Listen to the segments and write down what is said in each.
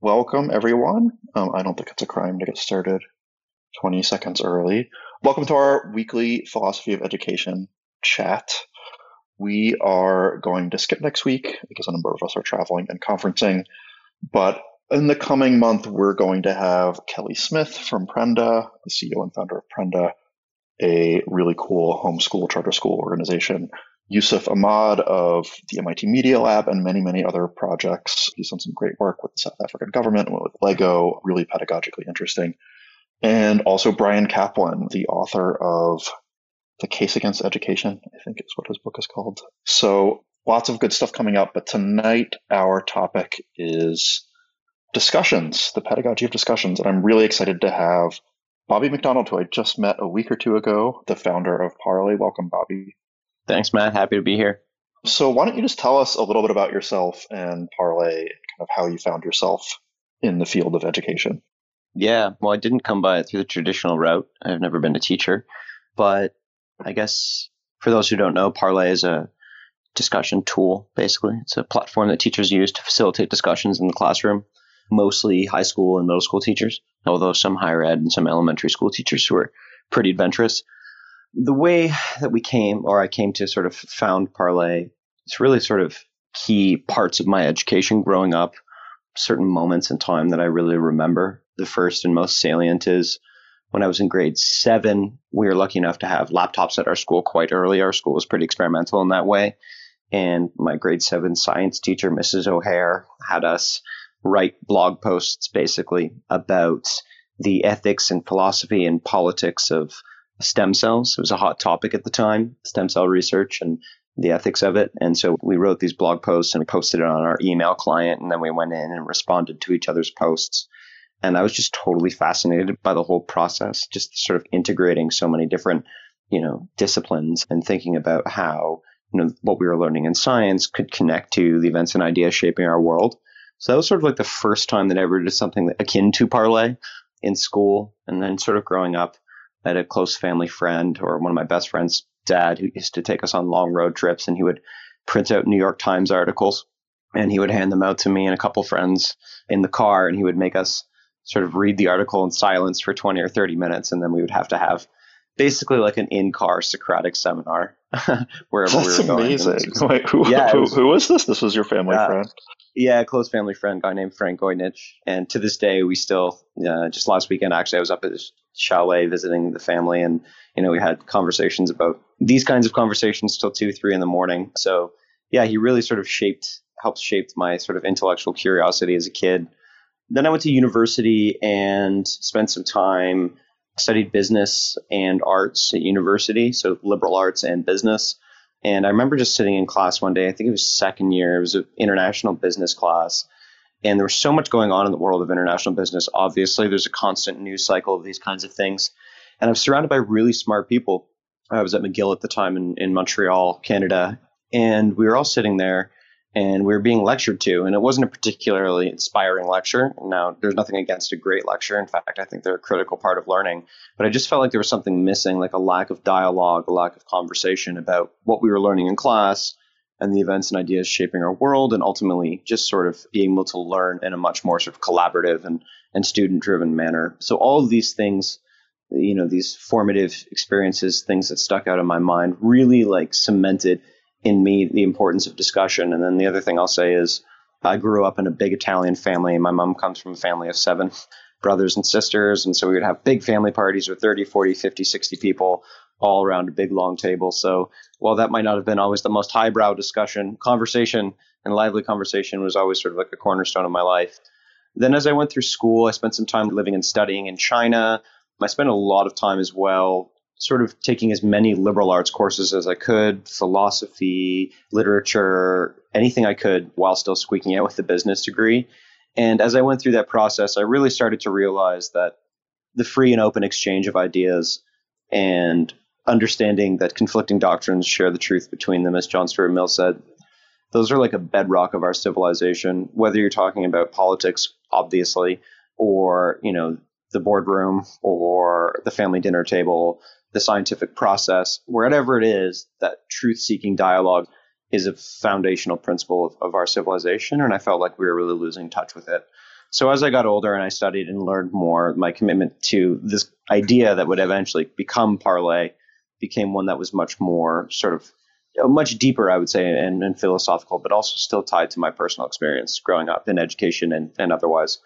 Welcome, everyone. Um, I don't think it's a crime to get started 20 seconds early. Welcome to our weekly philosophy of education chat. We are going to skip next week because a number of us are traveling and conferencing. But in the coming month, we're going to have Kelly Smith from Prenda, the CEO and founder of Prenda, a really cool homeschool charter school organization. Yusuf Ahmad of the MIT Media Lab and many, many other projects. He's done some great work with the South African government, with Lego, really pedagogically interesting. And also Bryan Caplan, the author of The Case Against Education, I think is what his book is called. So lots of good stuff coming up. But tonight, our topic is discussions, the pedagogy of discussions. And I'm really excited to have Bobby McDonald, who I just met a week or two ago, the founder of Parlay. Welcome, Bobby. Thanks, Matt. Happy to be here. So, why don't you just tell us a little bit about yourself and Parlay, kind of how you found yourself in the field of education? Yeah, well, I didn't come by it through the traditional route. I've never been a teacher, but I guess for those who don't know, Parlay is a discussion tool, basically. It's a platform that teachers use to facilitate discussions in the classroom, mostly high school and middle school teachers, although some higher ed and some elementary school teachers who are pretty adventurous the way that we came, or I came to sort of found Parlay, it's really sort of key parts of my education growing up, certain moments in time that I really remember. The first and most salient is when I was in grade seven, we were lucky enough to have laptops at our school quite early. Our school was pretty experimental in that way. And my grade seven science teacher, Mrs. O'Hare, had us write blog posts basically about the ethics and philosophy and politics of stem cells. It was a hot topic at the time, stem cell research and the ethics of it. And so we wrote these blog posts and posted it on our email client. And then we went in and responded to each other's posts. And I was just totally fascinated by the whole process, just sort of integrating so many different, you know, disciplines and thinking about how, you know, what we were learning in science could connect to the events and ideas shaping our world. So that was sort of like the first time that I ever did something akin to parlay in school. And then sort of growing up, I had a close family friend or one of my best friends' dad who used to take us on long road trips and he would print out New York Times articles and he would hand them out to me and a couple friends in the car and he would make us sort of read the article in silence for 20 or 30 minutes and then we would have to have basically like an in-car Socratic seminar wherever That's we were going. amazing. Wait, who, Yeah, who, was- who was this? This was your family friend. Yeah, a close family friend, guy named Frank Goynich. And to this day, we still, uh, just last weekend, actually, I was up at his chalet visiting the family. And, you know, we had conversations about these kinds of conversations till two, three in the morning. So, yeah, he really sort of shaped, helped shape my sort of intellectual curiosity as a kid. Then I went to university and spent some time, studied business and arts at university. So, liberal arts and business. And I remember just sitting in class one day, I think it was second year, it was an international business class. And there was so much going on in the world of international business. Obviously, there's a constant news cycle of these kinds of things. And I was surrounded by really smart people. I was at McGill at the time in, in Montreal, Canada. And we were all sitting there and we were being lectured to. And it wasn't a particularly inspiring lecture. Now, there's nothing against a great lecture. In fact, I think they're a critical part of learning. But I just felt like there was something missing, like a lack of dialogue, a lack of conversation about what we were learning in class and the events and ideas shaping our world, and ultimately just sort of being able to learn in a much more sort of collaborative and, and student driven manner. So, all of these things, you know, these formative experiences, things that stuck out in my mind, really like cemented in me the importance of discussion. And then the other thing I'll say is I grew up in a big Italian family. My mom comes from a family of seven brothers and sisters. And so we would have big family parties with 30, 40, 50, 60 people all around a big long table. So while that might not have been always the most highbrow discussion, conversation and lively conversation was always sort of like a cornerstone of my life. Then as I went through school, I spent some time living and studying in China. I spent a lot of time as well sort of taking as many liberal arts courses as I could, philosophy, literature, anything I could while still squeaking out with the business degree. And as I went through that process, I really started to realize that the free and open exchange of ideas and understanding that conflicting doctrines share the truth between them, as John Stuart Mill said, those are like a bedrock of our civilization. Whether you're talking about politics, obviously, or you know the boardroom or the family dinner table, the scientific process, wherever it is, that truth-seeking dialogue is a foundational principle of, of our civilization, and I felt like we were really losing touch with it. So as I got older and I studied and learned more, my commitment to this idea that would eventually become Parlay became one that was much more sort of much deeper, I would say, and, and, philosophical, but also still tied to my personal experience growing up in education and, and otherwise.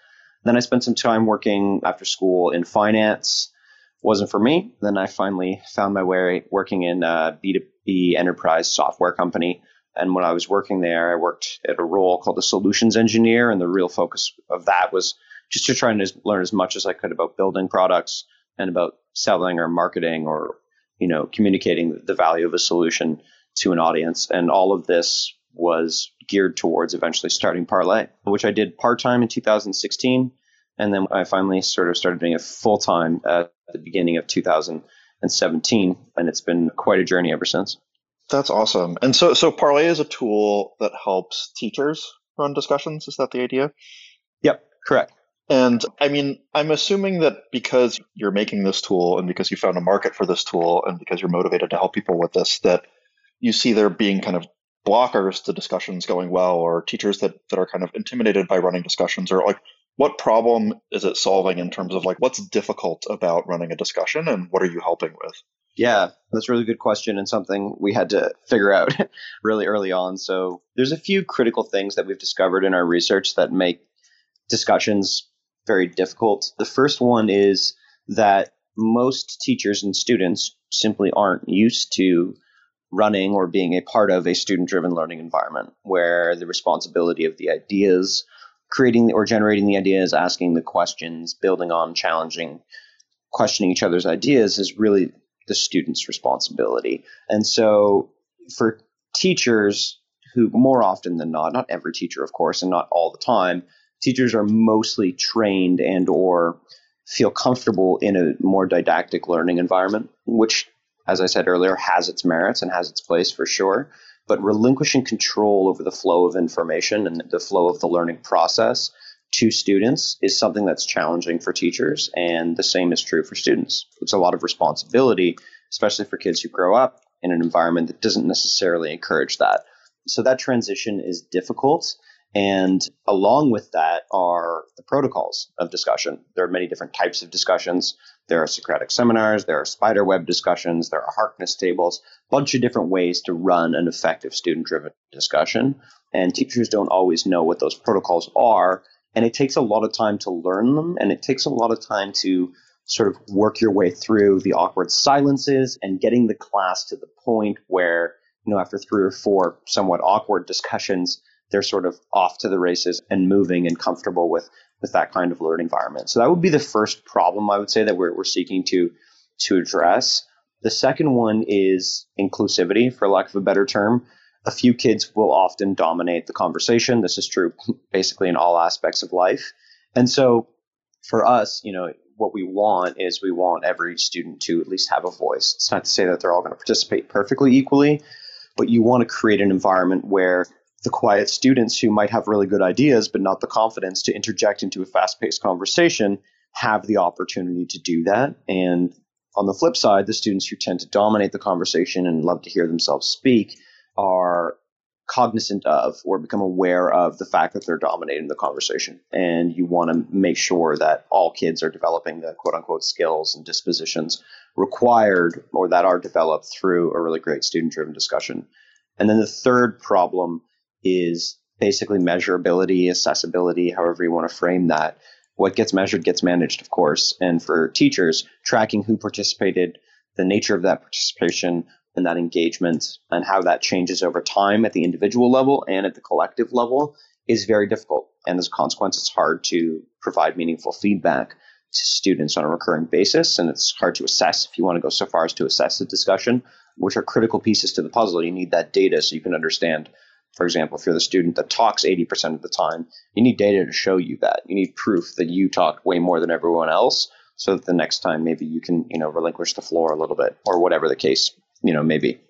Then I spent some time working after school in finance. Wasn't for me. Then I finally found my way working in uh, a B2B enterprise software company. And when I was working there, I worked at a role called a solutions engineer. And the real focus of that was just to try and learn as much as I could about building products and about selling or marketing or, you know, communicating the value of a solution to an audience. And all of this was geared towards eventually starting Parlay, which I did part time in 2016. And then I finally sort of started doing it full time at the beginning of 2017. And it's been quite a journey ever since. That's awesome. And so, so Parlay is a tool that helps teachers run discussions. Is that the idea? Yep, correct. And I mean, I'm assuming that because you're making this tool and because you found a market for this tool and because you're motivated to help people with this, that you see there being kind of blockers to discussions going well or teachers that, that are kind of intimidated by running discussions or like what problem is it solving in terms of like what's difficult about running a discussion and what are you helping with? Yeah that's a really good question and something we had to figure out really early on. So there's a few critical things that we've discovered in our research that make discussions very difficult. The first one is that most teachers and students simply aren't used to running or being a part of a student driven learning environment where the responsibility of the ideas, creating or generating the ideas, asking the questions, building on, challenging, questioning each other's ideas is really the student's responsibility. And so for teachers who more often than not, not every teacher of course and not all the time, teachers are mostly trained and or feel comfortable in a more didactic learning environment, which as I said earlier, has its merits and has its place for sure. But relinquishing control over the flow of information and the flow of the learning process to students is something that's challenging for teachers, and the same is true for students. It's a lot of responsibility, especially for kids who grow up in an environment that doesn't necessarily encourage that. So that transition is difficult. And along with that are the protocols of discussion. There are many different types of discussions. There are Socratic seminars, there are spider web discussions, there are Harkness tables, a bunch of different ways to run an effective student driven discussion. And teachers don't always know what those protocols are. And it takes a lot of time to learn them, and it takes a lot of time to sort of work your way through the awkward silences and getting the class to the point where, you know, after three or four somewhat awkward discussions, they're sort of off to the races and moving and comfortable with with that kind of learning environment. So that would be the first problem I would say that we're, we're seeking to to address. The second one is inclusivity, for lack of a better term. A few kids will often dominate the conversation. This is true basically in all aspects of life. And so for us, you know, what we want is we want every student to at least have a voice. It's not to say that they're all going to participate perfectly equally, but you want to create an environment where the quiet students who might have really good ideas but not the confidence to interject into a fast paced conversation have the opportunity to do that. And on the flip side, the students who tend to dominate the conversation and love to hear themselves speak are cognizant of or become aware of the fact that they're dominating the conversation. And you want to make sure that all kids are developing the quote unquote skills and dispositions required or that are developed through a really great student driven discussion. And then the third problem is basically measurability, accessibility, however you want to frame that. What gets measured gets managed, of course. And for teachers, tracking who participated, the nature of that participation and that engagement, and how that changes over time at the individual level and at the collective level is very difficult. And as a consequence, it's hard to provide meaningful feedback to students on a recurring basis. And it's hard to assess if you want to go so far as to assess the discussion, which are critical pieces to the puzzle. You need that data so you can understand for example, if you're the student that talks 80% of the time, you need data to show you that. You need proof that you talked way more than everyone else so that the next time maybe you can, you know, relinquish the floor a little bit or whatever the case, you know, maybe.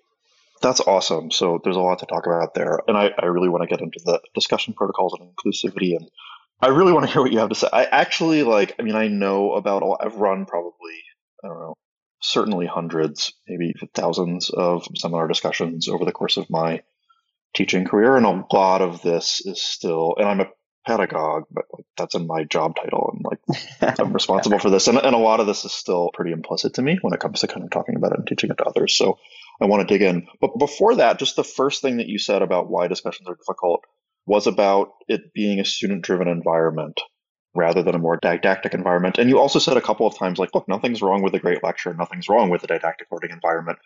That's awesome. So there's a lot to talk about there. And I, I really want to get into the discussion protocols and inclusivity and I really want to hear what you have to say. I actually like, I mean, I know about all, I've run probably, I don't know, certainly hundreds, maybe thousands of seminar discussions over the course of my teaching career, and a lot of this is still, and I'm a pedagogue, but like that's in my job title and like I'm responsible for this. And, and a lot of this is still pretty implicit to me when it comes to kind of talking about it and teaching it to others. So I want to dig in. But before that, just the first thing that you said about why discussions are difficult was about it being a student driven environment rather than a more didactic environment. And you also said a couple of times, like, look, nothing's wrong with a great lecture, nothing's wrong with a didactic learning environment.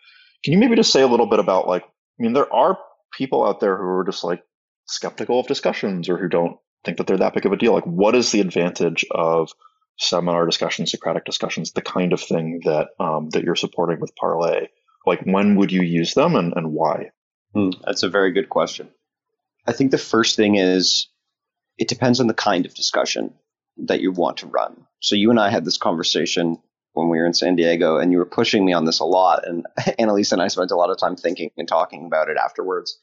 Can you maybe just say a little bit about, like, I mean, there are people out there who are just like skeptical of discussions or who don't think that they're that big of a deal. Like, what is the advantage of seminar discussions, Socratic discussions, the kind of thing that um, that you're supporting with Parlay? Like, when would you use them and, and why? Hmm, that's a very good question. I think the first thing is it depends on the kind of discussion that you want to run. So you and I had this conversation when we were in San Diego, and you were pushing me on this a lot. And Annalisa and I spent a lot of time thinking and talking about it afterwards.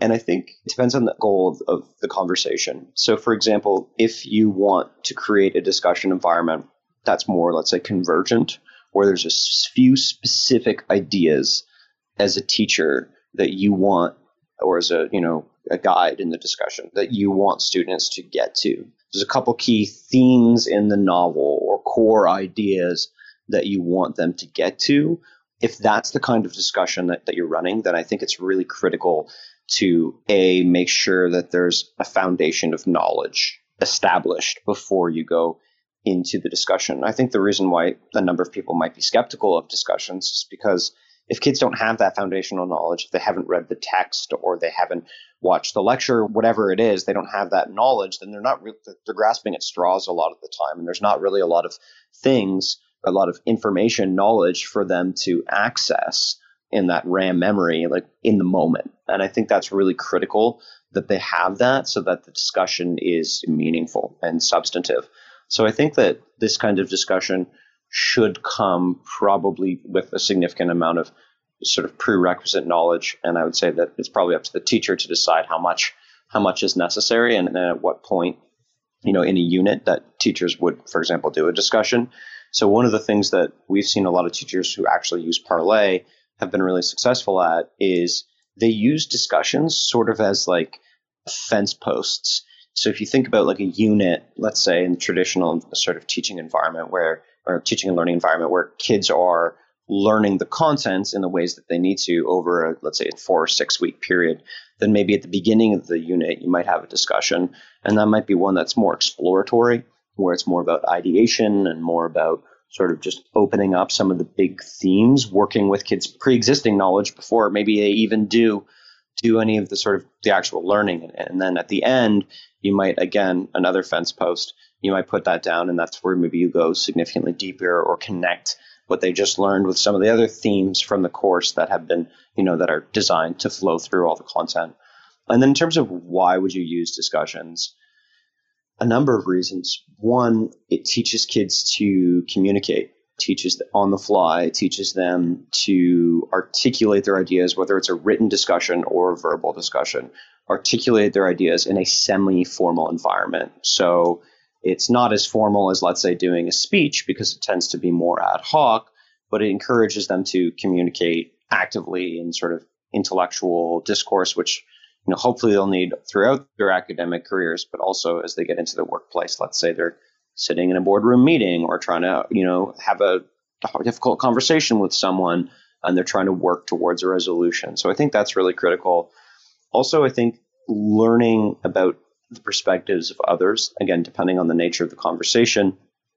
And I think it depends on the goal of, of the conversation. So, for example, if you want to create a discussion environment that's more, let's say, convergent, where there's a few specific ideas as a teacher that you want, or as a you know a guide in the discussion that you want students to get to. There's a couple key themes in the novel or core ideas that you want them to get to. If that's the kind of discussion that, that you're running, then I think it's really critical to a make sure that there's a foundation of knowledge established before you go into the discussion. I think the reason why a number of people might be skeptical of discussions is because if kids don't have that foundational knowledge, if they haven't read the text or they haven't watched the lecture, whatever it is, they don't have that knowledge, then they're not re- they're grasping at straws a lot of the time, and there's not really a lot of things, a lot of information, knowledge for them to access in that RAM memory, like in the moment. And I think that's really critical that they have that so that the discussion is meaningful and substantive. So I think that this kind of discussion should come probably with a significant amount of sort of prerequisite knowledge. And I would say that it's probably up to the teacher to decide how much how much is necessary and, and at what point, you know, in a unit that teachers would, for example, do a discussion. So one of the things that we've seen a lot of teachers who actually use Parlay have been really successful at is they use discussions sort of as like fence posts. So if you think about like a unit, let's say in traditional sort of teaching environment where or teaching and learning environment where kids are learning the contents in the ways that they need to over a, let's say a four or six week period then maybe at the beginning of the unit you might have a discussion and that might be one that's more exploratory where it's more about ideation and more about sort of just opening up some of the big themes working with kids pre-existing knowledge before maybe they even do do any of the sort of the actual learning and then at the end you might again another fence post you might put that down and that's where maybe you go significantly deeper or connect what they just learned with some of the other themes from the course that have been, you know, that are designed to flow through all the content. And then in terms of why would you use discussions, a number of reasons. One, it teaches kids to communicate, teaches on the fly, teaches them to articulate their ideas, whether it's a written discussion or a verbal discussion, articulate their ideas in a semi formal environment. So it's not as formal as, let's say, doing a speech because it tends to be more ad hoc, but it encourages them to communicate actively in sort of intellectual discourse, which you know hopefully they'll need throughout their academic careers, but also as they get into the workplace. Let's say they're sitting in a boardroom meeting or trying to you know have a difficult conversation with someone and they're trying to work towards a resolution. So I think that's really critical. Also, I think learning about the perspectives of others, again, depending on the nature of the conversation,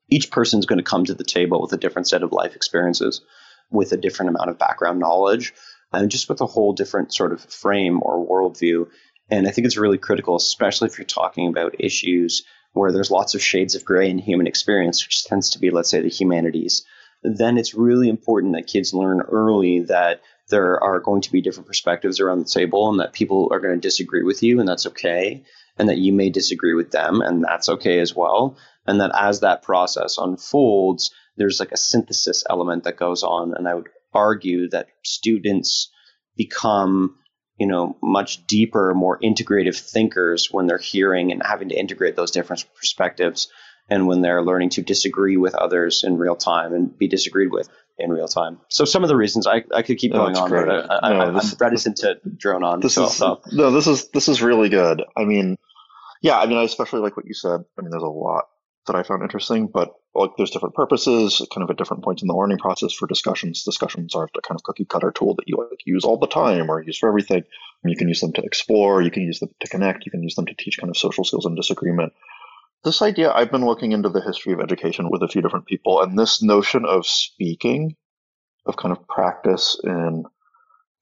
each person is going to come to the table with a different set of life experiences, with a different amount of background knowledge, and just with a whole different sort of frame or worldview. And I think it's really critical, especially if you're talking about issues where there's lots of shades of gray in human experience, which tends to be, let's say, the humanities. Then it's really important that kids learn early that there are going to be different perspectives around the table and that people are going to disagree with you, and that's okay and that you may disagree with them, and that's okay as well. And that as that process unfolds, there's like a synthesis element that goes on. And I would argue that students become you know much deeper more integrative thinkers when they're hearing and having to integrate those different perspectives and when they're learning to disagree with others in real time and be disagreed with in real time. So some of the reasons I, I could keep going on, but I, am reticent to drone on. This so, is, so. No, this is this is really good. I mean, Yeah, I mean, I especially like what you said. I mean, there's a lot that I found interesting, but like there's different purposes, kind of at different points in the learning process for discussions. Discussions aren't a kind of cookie cutter tool that you like use all the time or use for everything. You can use them to explore, you can use them to connect, you can use them to teach kind of social skills and disagreement. This idea, I've been looking into the history of education with a few different people, and this notion of speaking, of kind of practice in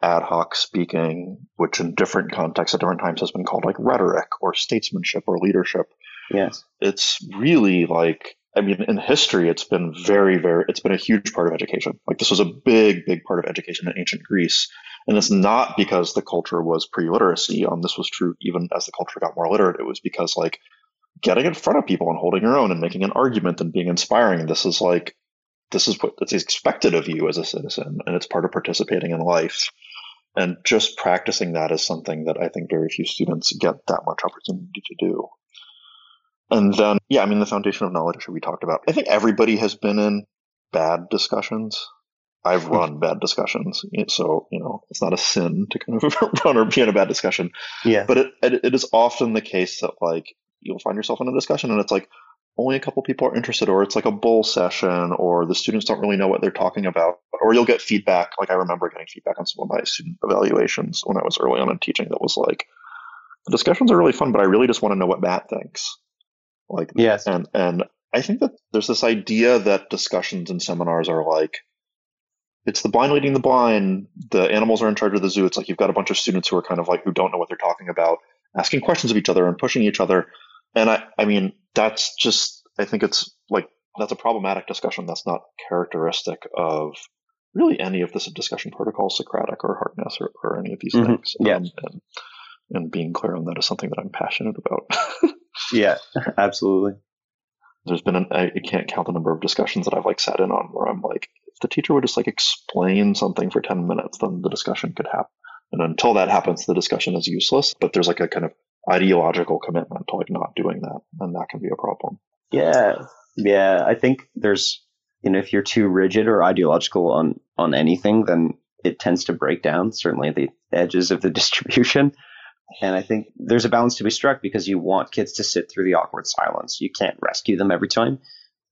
ad hoc speaking, which in different contexts at different times has been called like rhetoric or statesmanship or leadership. Yes. It's really like, I mean, in history, it's been very, very, it's been a huge part of education. Like this was a big, big part of education in ancient Greece. And it's not because the culture was pre literacy. Um, this was true even as the culture got more literate. It was because like getting in front of people and holding your own and making an argument and being inspiring. This is like, this is what it's expected of you as a citizen, and it's part of participating in life. And just practicing that is something that I think very few students get that much opportunity to do. And then, yeah, I mean, the foundation of knowledge we talked about. I think everybody has been in bad discussions. I've hmm. run bad discussions, so you know it's not a sin to kind of run or be in a bad discussion. Yeah. But it, it, it is often the case that like you'll find yourself in a discussion and it's like only a couple people are interested, or it's like a bull session, or the students don't really know what they're talking about, or you'll get feedback. Like I remember getting feedback on some of my student evaluations when I was early on in teaching that was like, the discussions are really fun, but I really just want to know what Matt thinks. Like, yes. And, and I think that there's this idea that discussions and seminars are like, it's the blind leading the blind. The animals are in charge of the zoo. It's like you've got a bunch of students who are kind of like, who don't know what they're talking about, asking questions of each other and pushing each other. And I, I mean, that's just, I think it's like, that's a problematic discussion. That's not characteristic of really any of this discussion protocols, Socratic or Harkness or, or any of these mm-hmm. things. Yeah. Um, and, and being clear on that is something that I'm passionate about. yeah, absolutely. There's been an, I can't count the number of discussions that I've like sat in on where I'm like, if the teacher would just like explain something for 10 minutes, then the discussion could happen. And until that happens, the discussion is useless. But there's like a kind of ideological commitment to like not doing that, and that can be a problem. Yeah, yeah. I think there's you know if you're too rigid or ideological on on anything, then it tends to break down. Certainly the edges of the distribution. And I think there's a balance to be struck because you want kids to sit through the awkward silence. You can't rescue them every time.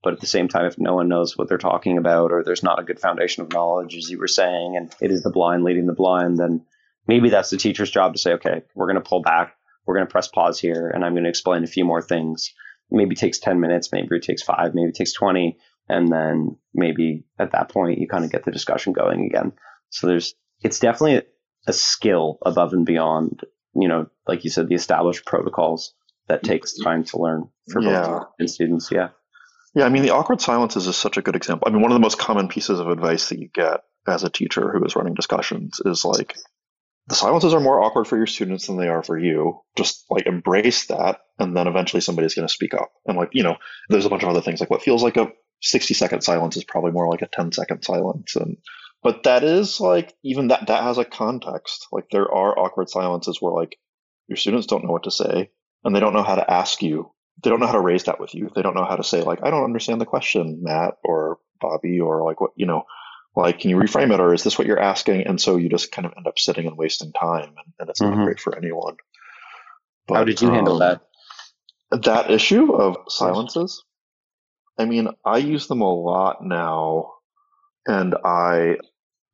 But at the same time, if no one knows what they're talking about or there's not a good foundation of knowledge, as you were saying, and it is the blind leading the blind, then maybe that's the teacher's job to say, okay, we're going to pull back we're going to press pause here and I'm going to explain a few more things. Maybe it takes 10 minutes, maybe it takes five, maybe it takes 20. And then maybe at that point, you kind of get the discussion going again. So there's, it's definitely a skill above and beyond, you know, like you said, the established protocols that mm-hmm. takes time to learn for yeah. both students. Yeah. Yeah. I mean, the awkward silences is such a good example. I mean, one of the most common pieces of advice that you get as a teacher who is running discussions is like, the silences are more awkward for your students than they are for you. Just like embrace that, and then eventually somebody's going to speak up. And like you know, there's a bunch of other things like what feels like a 60 second silence is probably more like a 10 second silence, and but that is like even that that has a context. Like there are awkward silences where like your students don't know what to say and they don't know how to ask you. They don't know how to raise that with you. They don't know how to say like I don't understand the question, Matt or Bobby or like what you know like can you reframe it or is this what you're asking and so you just kind of end up sitting and wasting time and, and it's mm-hmm. not great for anyone but, how did you um, handle that that issue of silences i mean i use them a lot now and i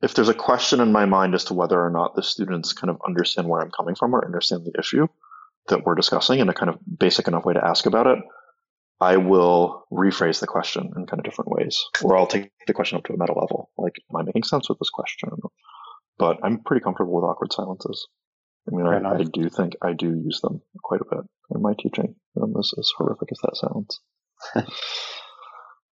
if there's a question in my mind as to whether or not the students kind of understand where i'm coming from or understand the issue that we're discussing in a kind of basic enough way to ask about it I will rephrase the question in kind of different ways, or I'll take the question up to a meta level. Like, am I making sense with this question? But I'm pretty comfortable with awkward silences. I mean, I, I, do think I do use them quite a bit in my teaching, um, as, as horrific as that sounds.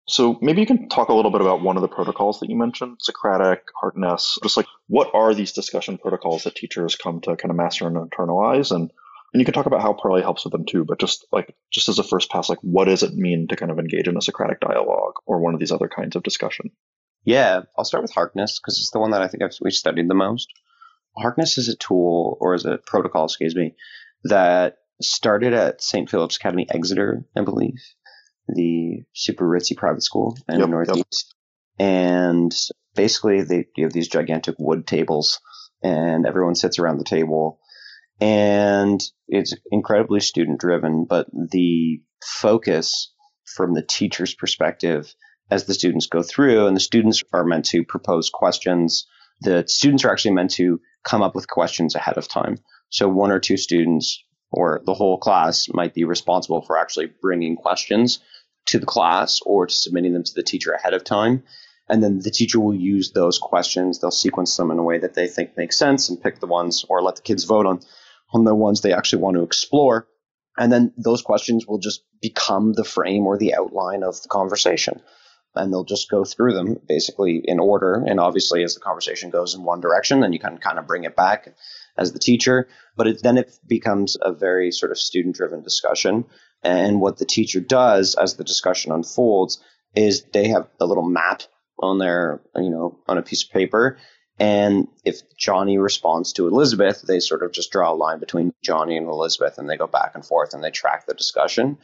so maybe you can talk a little bit about one of the protocols that you mentioned, Socratic, Harkness. Just like, what are these discussion protocols that teachers come to kind of master and internalize, and and you can talk about how Parlay helps with them too, but just like just as a first pass, like what does it mean to kind of engage in a Socratic dialogue or one of these other kinds of discussion? Yeah, I'll start with Harkness because it's the one that I think I've, we've studied the most. Harkness is a tool or is a protocol, excuse me, that started at St. Philip's Academy, Exeter, I believe, the super ritzy private school in yep, the Northeast. Yep. And basically, they you have these gigantic wood tables, and everyone sits around the table and it's incredibly student driven, but the focus from the teacher's perspective as the students go through, and the students are meant to propose questions. The students are actually meant to come up with questions ahead of time. So one or two students or the whole class might be responsible for actually bringing questions to the class or to submitting them to the teacher ahead of time. And then the teacher will use those questions. They'll sequence them in a way that they think makes sense and pick the ones or let the kids vote on, on the ones they actually want to explore. And then those questions will just become the frame or the outline of the conversation. And they'll just go through them basically in order. And obviously, as the conversation goes in one direction, then you can kind of bring it back as the teacher. But it, then it becomes a very sort of student driven discussion. And what the teacher does as the discussion unfolds is they have a little map on their, you know, on a piece of paper. And if Johnny responds to Elizabeth, they sort of just draw a line between Johnny and Elizabeth and they go back and forth and they track the discussion.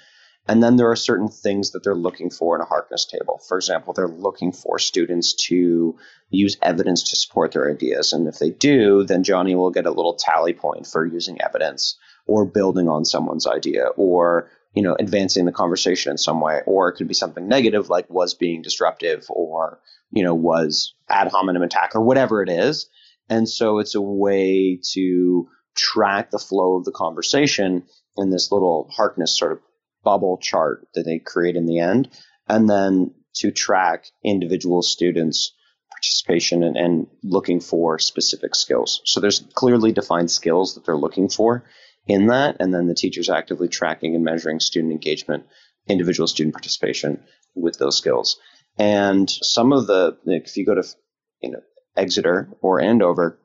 And then there are certain things that they're looking for in a Harkness table. For example, they're looking for students to use evidence to support their ideas. And if they do, then Johnny will get a little tally point for using evidence or building on someone's idea or you know advancing the conversation in some way or it could be something negative like was being disruptive or you know was ad hominem attack or whatever it is and so it's a way to track the flow of the conversation in this little harkness sort of bubble chart that they create in the end and then to track individual students participation and, and looking for specific skills so there's clearly defined skills that they're looking for in that, and then the teachers actively tracking and measuring student engagement, individual student participation with those skills. And some of the, if you go to, you know, Exeter or Andover,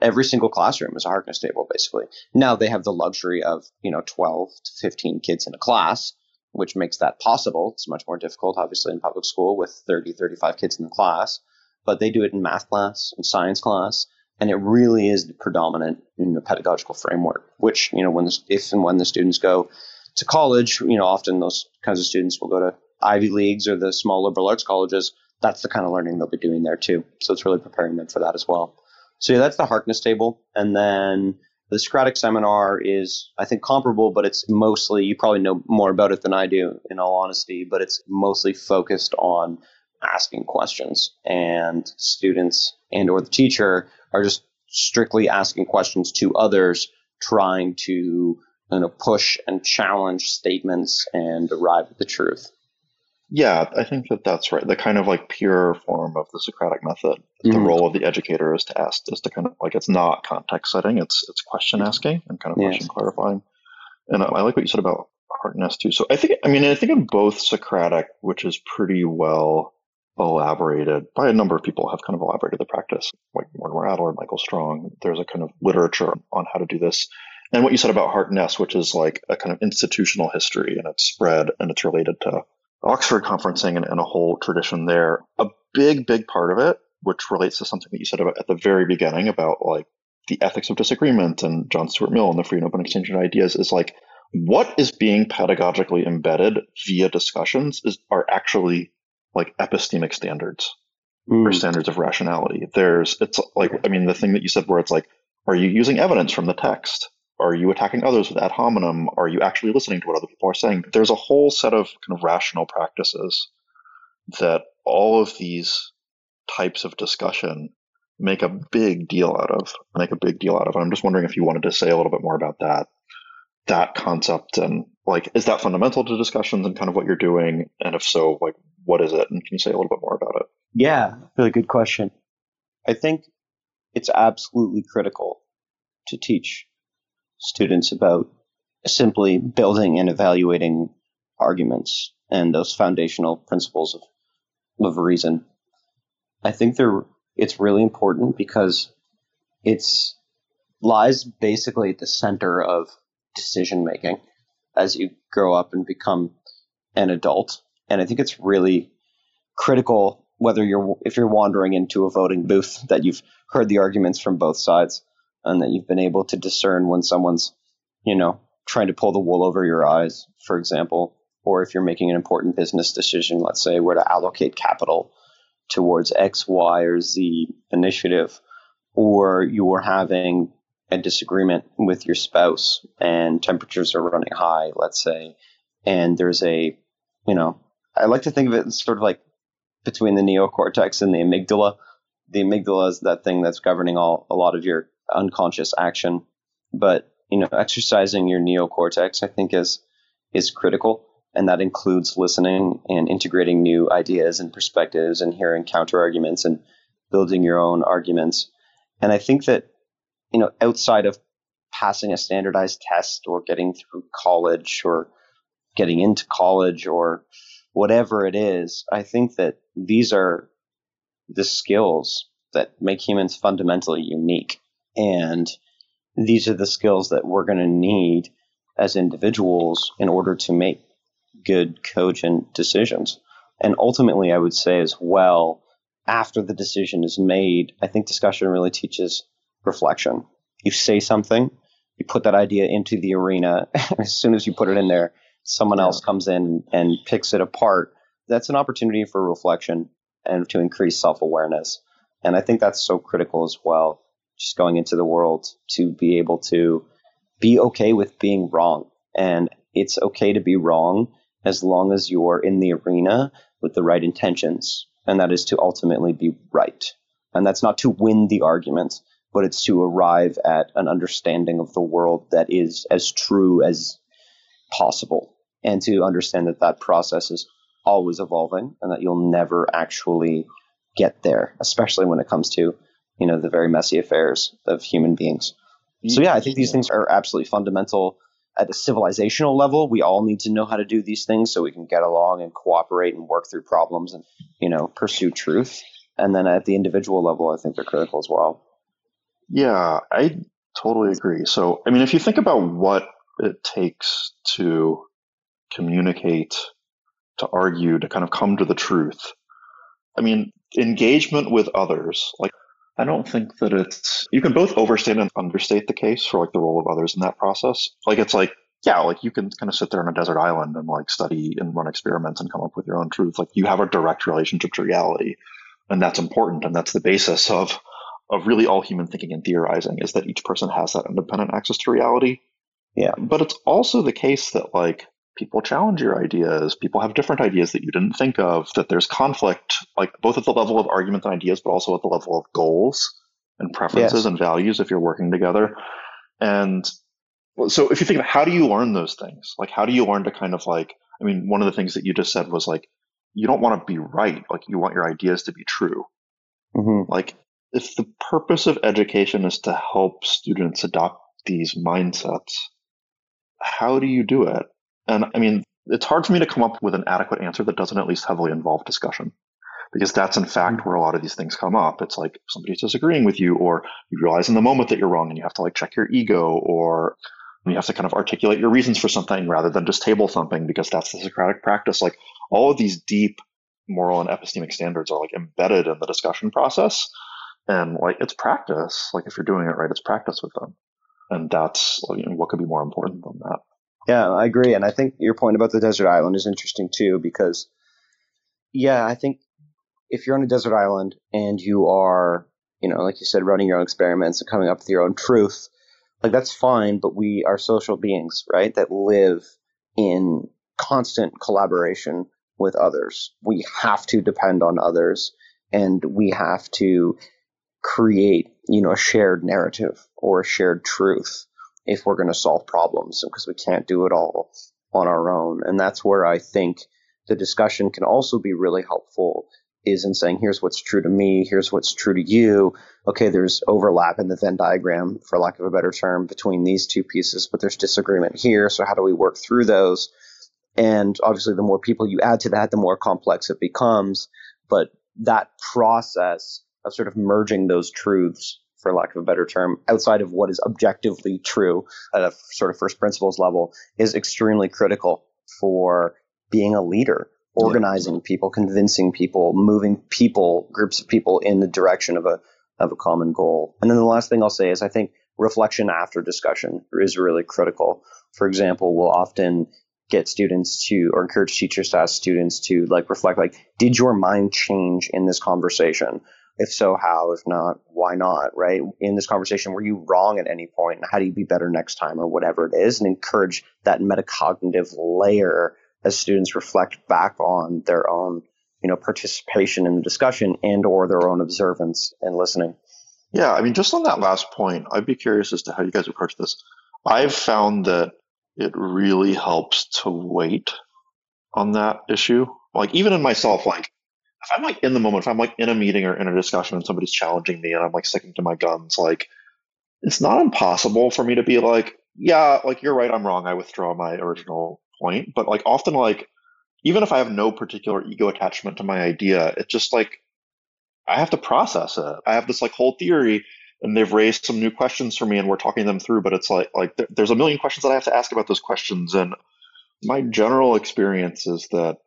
every single classroom is a Harkness table, basically. Now they have the luxury of, you know, 12 to 15 kids in a class, which makes that possible. It's much more difficult, obviously, in public school with 30, 35 kids in the class. But they do it in math class and science class and it really is the predominant in the pedagogical framework. Which you know, when the, if and when the students go to college, you know, often those kinds of students will go to Ivy Leagues or the small liberal arts colleges. That's the kind of learning they'll be doing there too. So it's really preparing them for that as well. So yeah, that's the Harkness table, and then the Socratic seminar is, I think, comparable, but it's mostly you probably know more about it than I do, in all honesty. But it's mostly focused on asking questions, and students and or the teacher are just strictly asking questions to others, trying to you know, push and challenge statements and arrive at the truth. Yeah, I think that that's right. The kind of like pure form of the Socratic method. Mm-hmm. The role of the educator is to ask, is to kind of like it's not context setting, it's it's question asking and kind of yes. question clarifying. And I, I like what you said about Harkness too. So I think, I mean, I think in both Socratic, which is pretty well elaborated by a number of people have kind of elaborated the practice, like Mortimer Adler, Michael Strong. There's a kind of literature on how to do this. And what you said about Harkness, which is like a kind of institutional history and it's spread and it's related to Oxford conferencing and, and a whole tradition there. A big, big part of it, which relates to something that you said about at the very beginning about like the ethics of disagreement and John Stuart Mill and the free and open exchange of ideas is like what is being pedagogically embedded via discussions is are actually like epistemic standards mm. or standards of rationality. There's, it's like, I mean, the thing that you said where it's like, are you using evidence from the text? Are you attacking others with ad hominem? Are you actually listening to what other people are saying? There's a whole set of kind of rational practices that all of these types of discussion make a big deal out of, make a big deal out of. I'm just wondering if you wanted to say a little bit more about that, that concept and like, is that fundamental to discussions and kind of what you're doing? And if so, like, what is it? And can you say a little bit more about it? Yeah, really good question. I think it's absolutely critical to teach students about simply building and evaluating arguments and those foundational principles of, of reason. I think they're, it's really important because it's lies basically at the center of decision making as you grow up and become an adult and I think it's really critical whether you're if you're wandering into a voting booth that you've heard the arguments from both sides and that you've been able to discern when someone's you know trying to pull the wool over your eyes for example or if you're making an important business decision let's say where to allocate capital towards x y or z initiative or you're having a disagreement with your spouse and temperatures are running high, let's say, and there's a, you know, I like to think of it as sort of like between the neocortex and the amygdala. The amygdala is that thing that's governing all a lot of your unconscious action, but you know, exercising your neocortex, I think, is is critical, and that includes listening and integrating new ideas and perspectives, and hearing counter arguments and building your own arguments. And I think that you know, outside of passing a standardized test or getting through college or getting into college or whatever it is, I think that these are the skills that make humans fundamentally unique. And these are the skills that we're going to need as individuals in order to make good, cogent decisions. And ultimately, I would say as well, after the decision is made, I think discussion really teaches reflection. You say something, you put that idea into the arena. as soon as you put it in there, someone else comes in and picks it apart. That's an opportunity for reflection and to increase self awareness. And I think that's so critical as well, just going into the world to be able to be okay with being wrong. And it's okay to be wrong as long as you're in the arena with the right intentions. And that is to ultimately be right. And that's not to win the argument, but it's to arrive at an understanding of the world that is as true as possible and to understand that that process is always evolving and that you'll never actually get there especially when it comes to you know the very messy affairs of human beings. So yeah i think these things are absolutely fundamental. At a civilizational level we all need to know how to do these things so we can get along and cooperate and work through problems and you know pursue truth. And then at the individual level i think they're critical as well. Yeah, I totally agree. So, I mean, if you think about what it takes to communicate, to argue, to kind of come to the truth, I mean, engagement with others, like, I don't think that it's, you can both overstate and understate the case for like the role of others in that process. Like, it's like, yeah, like you can kind of sit there on a desert island and like study and run experiments and come up with your own truth. Like, you have a direct relationship to reality, and that's important, and that's the basis of of really all human thinking and theorizing is that each person has that independent access to reality. Yeah. But it's also the case that like people challenge your ideas, people have different ideas that you didn't think of, that there's conflict, like both at the level of arguments and ideas, but also at the level of goals and preferences yes. and values if you're working together. And so if you think of how do you learn those things? Like how do you learn to kind of like I mean, one of the things that you just said was like you don't want to be right, like you want your ideas to be true. Mm-hmm. Like if the purpose of education is to help students adopt these mindsets, how do you do it? And I mean, it's hard for me to come up with an adequate answer that doesn't at least heavily involve discussion. Because that's in fact hmm. where a lot of these things come up. It's like somebody's disagreeing with you, or you realize in the moment that you're wrong and you have to like check your ego, or you have to kind of articulate your reasons for something rather than just table something because that's the Socratic practice. Like all of these deep moral and epistemic standards are like embedded in the discussion process and like it's practice. Like if you're doing it right, it's practice with them, and that's you know, what could be more important than that. Yeah, I agree, and I think your point about the desert island is interesting too because, yeah, I think if you're on a desert island and you are, you know, like you said, running your own experiments and coming up with your own truth, like that's fine. But we are social beings, right? That live in constant collaboration with others. We have to depend on others, and we have to create, you know, a shared narrative or a shared truth if we're going to solve problems because we can't do it all on our own. And that's where I think the discussion can also be really helpful is in saying, here's what's true to me, here's what's true to you. Okay, there's overlap in the Venn diagram, for lack of a better term, between these two pieces, but there's disagreement here. So how do we work through those? And obviously, the more people you add to that, the more complex it becomes. But that process of sort of merging those truths, for lack of a better term, outside of what is objectively true at a sort of first principles level is extremely critical for being a leader, organizing yeah. people, convincing people, moving people, groups of people in the direction of a of a common goal. And then the last thing I'll say is I think reflection after discussion is really critical. For example, we'll often get students to or encourage teachers to ask students to like reflect like did your mind change in this conversation If so, how? If not, why not? Right? In this conversation, were you wrong at any point? And how do you be better next time or whatever it is? And encourage that metacognitive layer as students reflect back on their own, you know, participation in the discussion and or their own observance and listening. Yeah, I mean, just on that last point, I'd be curious as to how you guys approach this. I've found that it really helps to wait on that issue. Like even in myself, like if I'm like in the moment, if I'm like in a meeting or in a discussion and somebody's challenging me and I'm like sticking to my guns, like it's not impossible for me to be like, yeah, like you're right, I'm wrong. I withdraw my original point. But like often like even if I have no particular ego attachment to my idea, it's just like I have to process it. I have this like whole theory and they've raised some new questions for me and we're talking them through, but it's like like there's a million questions that I have to ask about those questions and my general experience is that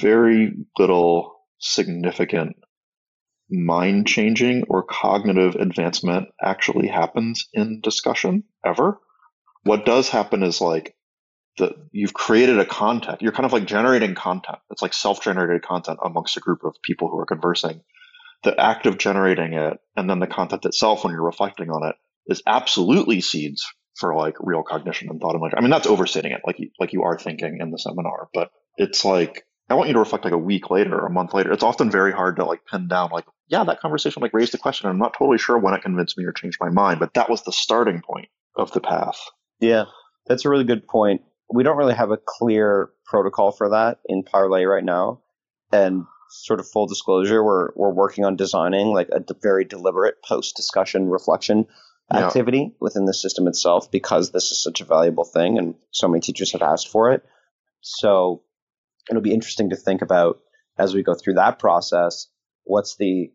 very little significant mind changing or cognitive advancement actually happens in discussion ever. What does happen is like that you've created a content. You're kind of like generating content. It's like self-generated content amongst a group of people who are conversing. The act of generating it and then the content itself when you're reflecting on it is absolutely seeds for like real cognition and thought and like I mean that's overstating it like you, like you are thinking in the seminar, but it's like I want you to reflect like a week later or a month later. It's often very hard to like pin down like, yeah, that conversation like raised a question. I'm not totally sure when it convinced me or changed my mind, but that was the starting point of the path. Yeah, that's a really good point. We don't really have a clear protocol for that in Parlay right now. And sort of full disclosure, we're we're working on designing like a very deliberate post discussion reflection activity yeah. within the system itself because this is such a valuable thing and so many teachers have asked for it. So it'll be interesting to think about as we go through that process what's the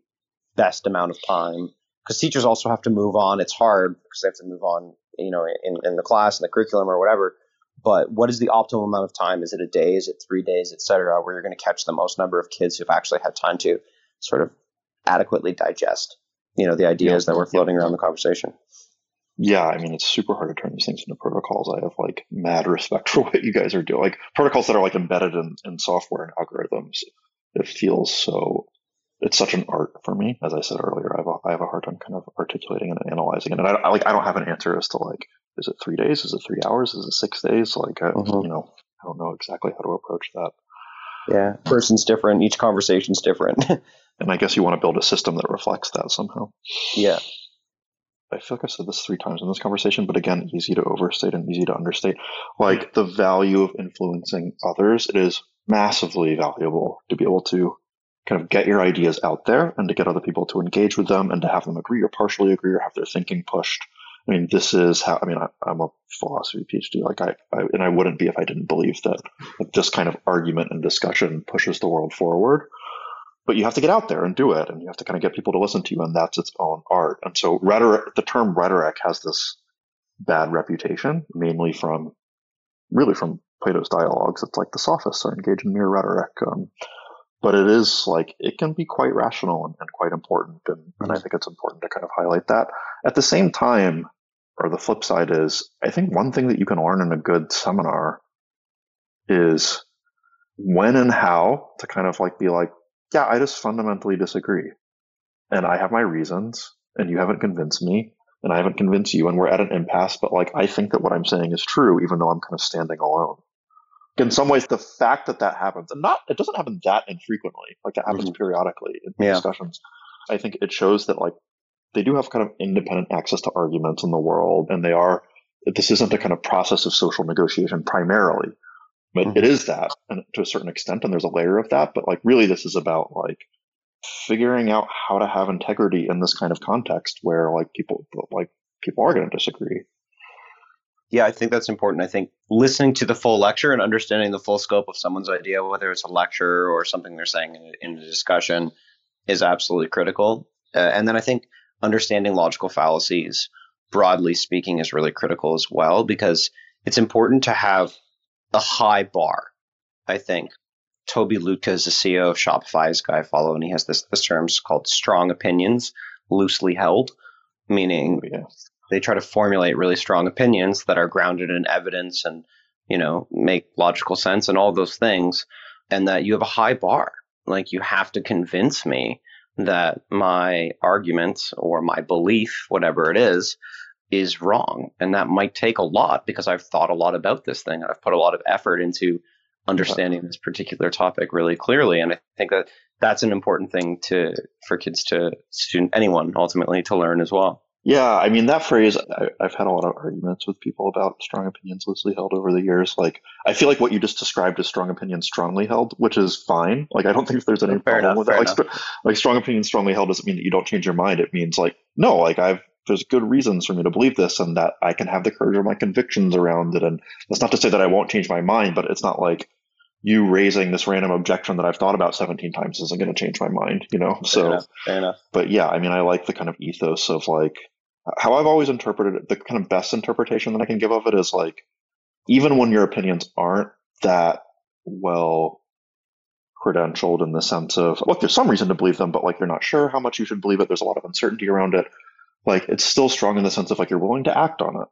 best amount of time. Because teachers also have to move on. It's hard because they have to move on you know in, in the class and the curriculum or whatever. But what is the optimal amount of time? Is it a day? Is it three days? Etc where you're going to catch the most number of kids who've actually had time to sort of adequately digest you know the ideas yeah. that were floating around the conversation yeah, I mean, it's super hard to turn these things into protocols. I have like mad respect for what you guys are doing. Like protocols that are like embedded in, in software and algorithms. It feels so, it's such an art for me. As I said earlier, I have a, I have a hard time kind of articulating and analyzing it. And I, I like, I don't have an answer as to like, is it three days? Is it three hours? Is it six days? Like, I, mm-hmm. you know, I don't know exactly how to approach that. Yeah. Person's different. Each conversation's different. and I guess you want to build a system that reflects that somehow. Yeah. I feel like I've said this three times in this conversation, but again, easy to overstate and easy to understate. Like the value of influencing others, it is massively valuable to be able to kind of get your ideas out there and to get other people to engage with them and to have them agree or partially agree or have their thinking pushed. I mean, this is how, I mean, I, am a philosophy PhD, like I, I, and I wouldn't be if I didn't believe that this kind of argument and discussion pushes the world forward but you have to get out there and do it and you have to kind of get people to listen to you and that's its own art. And so rhetoric the term rhetoric has this bad reputation mainly from really from plato's dialogues. It's like the sophists are engaged in mere rhetoric um, but it is like it can be quite rational and, and quite important and, and i think it's important to kind of highlight that. At the same time or the flip side is i think one thing that you can learn in a good seminar is when and how to kind of like be like yeah, I just fundamentally disagree. And I have my reasons, and you haven't convinced me, and I haven't convinced you, and we're at an impasse, but like, I think that what I'm saying is true, even though I'm kind of standing alone. In some ways, the fact that that happens, and not, it doesn't happen that infrequently, like it happens mm-hmm. periodically in yeah. discussions. I think it shows that like they do have kind of independent access to arguments in the world, and they are, this isn't a kind of process of social negotiation primarily but mm-hmm. it is that and to a certain extent and there's a layer of that but like really this is about like figuring out how to have integrity in this kind of context where like people like people are going to disagree. Yeah i think that's important. I think listening to the full lecture and understanding the full scope of someone's idea whether it's a lecture or something they're saying in, in a discussion is absolutely critical. Uh, and then i think understanding logical fallacies broadly speaking is really critical as well because it's important to have a high bar, I think. Tobi Lütke is the CEO of Shopify, Shopify's guy I follow, and he has this this term called strong opinions, loosely held, meaning oh, they try to formulate really strong opinions that are grounded in evidence and you know make logical sense and all those things, and that you have a high bar. Like you have to convince me that my argument or my belief, whatever it is, is wrong. And that might take a lot because I've thought a lot about this thing. and I've put a lot of effort into understanding this particular topic really clearly. And I think that that's an important thing to for kids to student anyone ultimately to learn as well. Yeah, I mean that phrase. I, have had a lot of arguments with people about strong opinions loosely held over the years. Like, I feel like what you just described as strong opinions strongly held, which is fine. Like, I don't think there's any fair problem enough, with that. Like, st- like, strong opinions strongly held doesn't mean that you don't change your mind. It means like, no, like I've there's good reasons for me to believe this, and that I can have the courage of my convictions around it. And that's not to say that I won't change my mind, but it's not like you raising this random objection that I've thought about 17 times isn't going to change my mind, you know? Fair so, enough, fair enough. but yeah, I mean, I like the kind of ethos of like, how I've always interpreted it, the kind of best interpretation that I can give of it is like, even when your opinions aren't that well credentialed in the sense of, look, there's some reason to believe them, but like you're not sure how much you should believe it. There's a lot of uncertainty around it. Like it's still strong in the sense of like you're willing to act on it.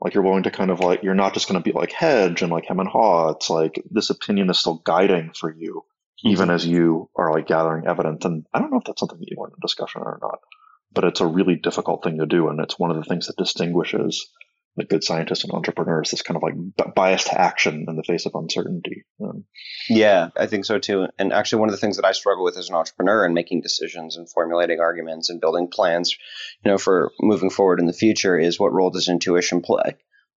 Like you're willing to kind of like, you're not just going to be like hedge and like hem and haw. It's like this opinion is still guiding for you, mm-hmm. even as you are like gathering evidence. And I don't know if that's something that you want in discussion or not but it's a really difficult thing to do. And it's one of the things that distinguishes the good scientists and entrepreneurs, this kind of like bias to action in the face of uncertainty. Um, yeah, I think so too. And actually, one of the things that I struggle with as an entrepreneur and making decisions and formulating arguments and building plans, you know, for moving forward in the future is what role does intuition play?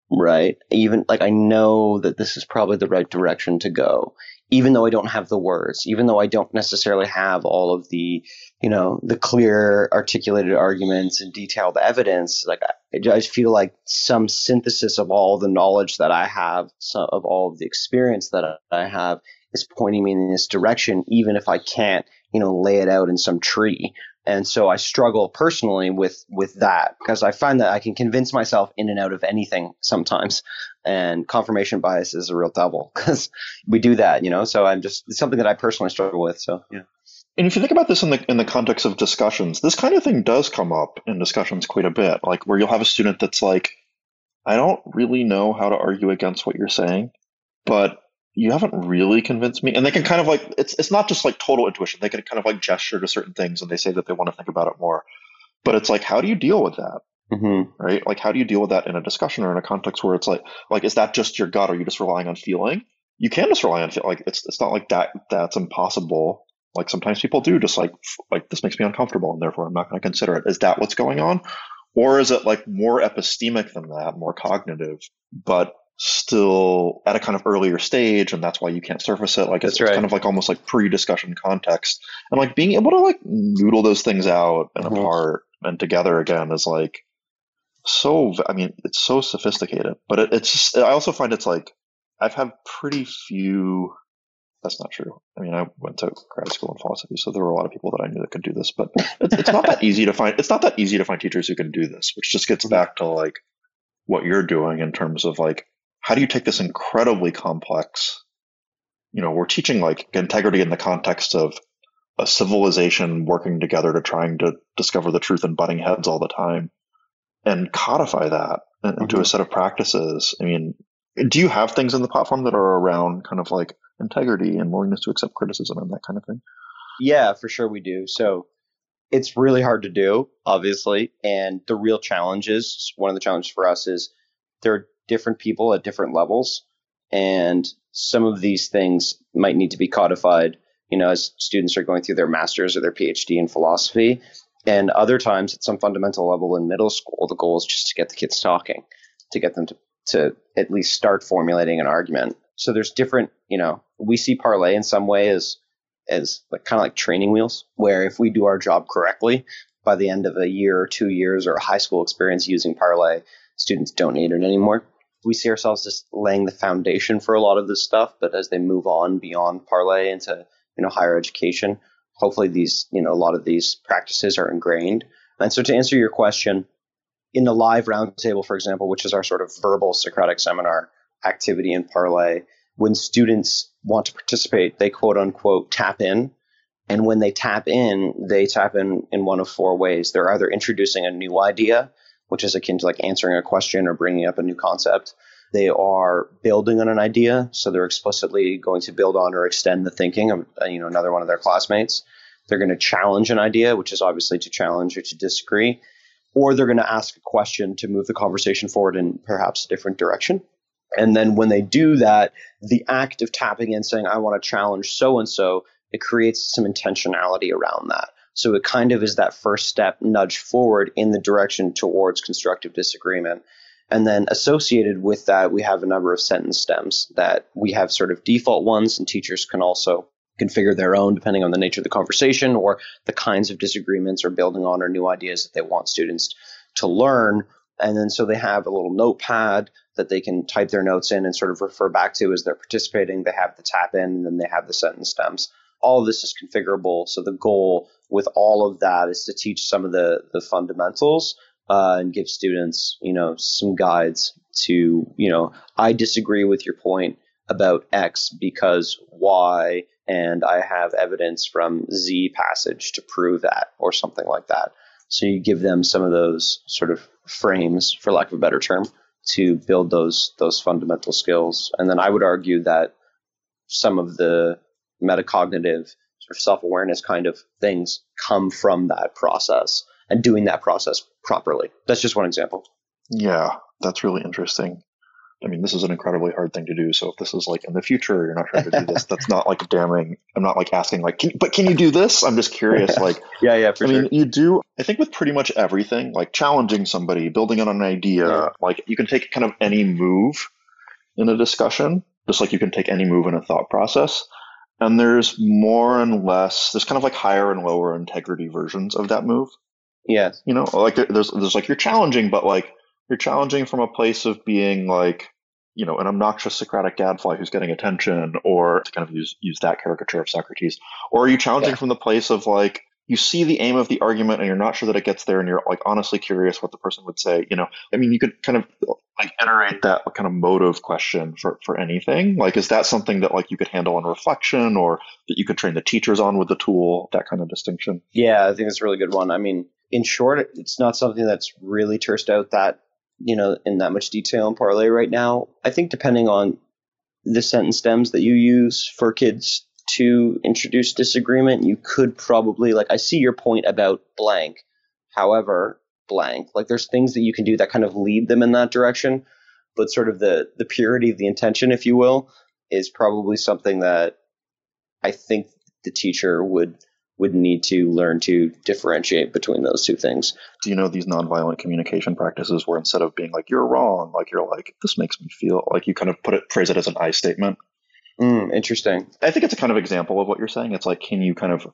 Right. Even like I know that this is probably the right direction to go, even though I don't have the words, even though I don't necessarily have all of the, you know, the clear articulated arguments and detailed evidence. Like I, just feel like some synthesis of all the knowledge that I have, some of all of the experience that I have is pointing me in this direction, even if I can't, you know, lay it out in some tree and so I struggle personally with with that because I find that I can convince myself in and out of anything sometimes, and confirmation bias is a real devil because we do that, you know. So I'm just something that I personally struggle with. So yeah. And if you think about this in the in the context of discussions, this kind of thing does come up in discussions quite a bit. Like where you'll have a student that's like, I don't really know how to argue against what you're saying, but you haven't really convinced me. And they can kind of like it's it's not just like total intuition. They can kind of like gesture to certain things and they say that they want to think about it more. But it's like, how do you deal with that? Mm-hmm. Right? Like, how do you deal with that in a discussion or in a context where it's like, like, is that just your gut? Are you just relying on feeling? You can just rely on feel. Like, it's it's not like that. That's impossible. Like sometimes people do just like like this makes me uncomfortable and therefore I'm not going to consider it. Is that what's going on, or is it like more epistemic than that, more cognitive? But still at a kind of earlier stage and that's why you can't surface it like it's, right. kind of like almost like pre-discussion context and like being able to like noodle those things out and mm-hmm. apart and together again is like so i mean it's so sophisticated but it, it's just i also find it's like i've had pretty few that's not true i mean i went to grad school in philosophy so there were a lot of people that i knew that could do this but it's, it's not that easy to find it's not that easy to find teachers who can do this which just gets back to like what you're doing in terms of like how do you take this incredibly complex you know we're teaching like integrity in the context of a civilization working together to trying to discover the truth and butting heads all the time and codify that into mm-hmm. a set of practices i mean do you have things in the platform that are around kind of like integrity and willingness to accept criticism and that kind of thing yeah for sure we do so it's really hard to do obviously and the real challenge is one of the challenges for us is there are different people at different levels. And some of these things might need to be codified, you know, as students are going through their master's or their PhD in philosophy. And other times at some fundamental level in middle school, the goal is just to get the kids talking, to get them to, to at least start formulating an argument. So there's different, you know, we see parlay in some way as as like kind of like training wheels, where if we do our job correctly, by the end of a year or two years or a high school experience using parlay, students don't need it anymore we see ourselves just laying the foundation for a lot of this stuff. But as they move on beyond parlay into you know higher education, hopefully these you know a lot of these practices are ingrained. And so to answer your question, in the live roundtable, for example, which is our sort of verbal Socratic seminar activity in parlay when students want to participate, they quote unquote tap in. And when they tap in, they tap in in one of four ways. They're either introducing a new idea, which is akin to like answering a question or bringing up a new concept. They are building on an idea, so they're explicitly going to build on or extend the thinking of uh, you know another one of their classmates. they're going to challenge an idea, which is obviously to challenge or to disagree, or they're going to ask a question to move the conversation forward in perhaps a different direction. And then when they do that, the act of tapping in saying, I want to challenge so and so, it creates some intentionality around that. So it kind of is that first step nudge forward in the direction towards constructive disagreement. And then associated with that, we have a number of sentence stems that we have sort of default ones, and teachers can also configure their own depending on the nature of the conversation or the kinds of disagreements or building on or new ideas that they want students to learn. And then so they have a little notepad that they can type their notes in and sort of refer back to as they're participating. They have the tap in and then they have the sentence stems. All of this is configurable. So the goal with all of that is to teach some of the, the fundamentals uh, and give students, you know, some guides to, you know, I disagree with your point about X because Y, and I have evidence from Z passage to prove that, or something like that. So you give them some of those sort of frames, for lack of a better term, to build those those fundamental skills. And then I would argue that some of the metacognitive sort of self awareness kind of things come from that process and doing that process properly. That's just one example. Yeah, that's really interesting. I mean, this is an incredibly hard thing to do. So if this is like in the future, you're not trying to do this. that's not like damning. I'm not like asking like, can, but can you do this? I'm just curious. Like, yeah, yeah. I sure. mean, you do. I think with pretty much everything, like challenging somebody, building on an idea, yeah. like you can take kind of any move in a discussion, just like you can take any move in a thought process. And there's more and less. There's kind of like higher and lower integrity versions of that move. Yes. You know, like there's there's like you're challenging, but like you're challenging from a place of being like, you know, an obnoxious Socratic gadfly who's getting attention, or to kind of use use that caricature of Socrates, or are you challenging yeah. from the place of like you see the aim of the argument and you're not sure that it gets there and you're like honestly curious what the person would say you know? I mean you could kind of like iterate that kind of motive question for, for anything. Like is that something that like you could handle on reflection or that you could train the teachers on with the tool that kind of distinction? Yeah i think that's a really good one. I mean in short it's not something that's really tersed out that you know, in that much detail in Parlay right now. I think depending on the sentence stems that you use for kids to introduce disagreement, you could probably like I see your point about blank. However, blank. Like there's things that you can do that kind of lead them in that direction, but sort of the the purity of the intention, if you will, is probably something that I think the teacher would would need to learn to differentiate between those two things. Do you know these nonviolent communication practices where instead of being like you're wrong, like you're like this makes me feel like you kind of put it phrase it as an I statement. Mm, interesting. I think it's a kind of example of what you're saying. It's like can you kind of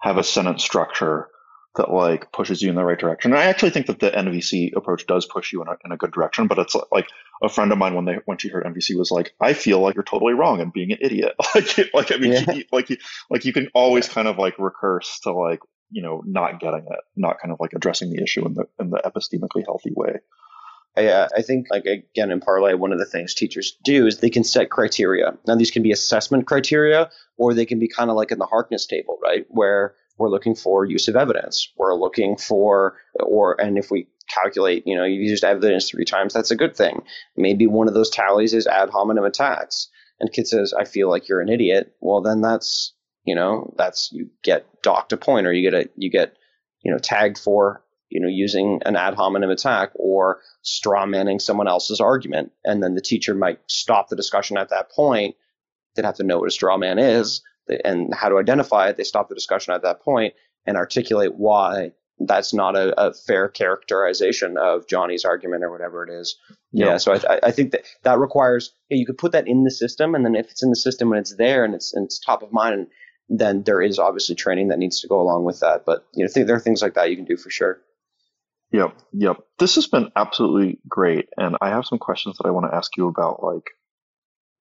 have a sentence structure that like pushes you in the right direction. And I actually think that the NVC approach does push you in a, in a good direction, but it's like a friend of mine when they when she heard NVC was like, I feel like you're totally wrong and being an idiot. like, like I mean, yeah. you, like you, like you can always kind of like recurse to like you know not getting it, not kind of like addressing the issue in the in the epistemically healthy way. I, uh, I think, like again in parlay, one of the things teachers do is they can set criteria. Now, these can be assessment criteria, or they can be kind of like in the Harkness table, right, where we're looking for use of evidence. We're looking for, or, and if we calculate, you know, you used evidence three times, that's a good thing. Maybe one of those tallies is ad hominem attacks. And kid says, I feel like you're an idiot. Well, then that's, you know, that's, you get docked a point or you get a, you get, you know, tagged for, you know, using an ad hominem attack or straw manning someone else's argument. And then the teacher might stop the discussion at that point. They'd have to know what a straw man is and how to identify it, they stop the discussion at that point and articulate why that's not a, a fair characterization of Johnny's argument or whatever it is. Yep. Yeah, so I, I think that that requires yeah, you could put that in the system, and then if it's in the system and it's there and it's and it's top of mind, and then there is obviously training that needs to go along with that. But you know, th- there are things like that you can do for sure. Yep, yep. This has been absolutely great, and I have some questions that I want to ask you about, like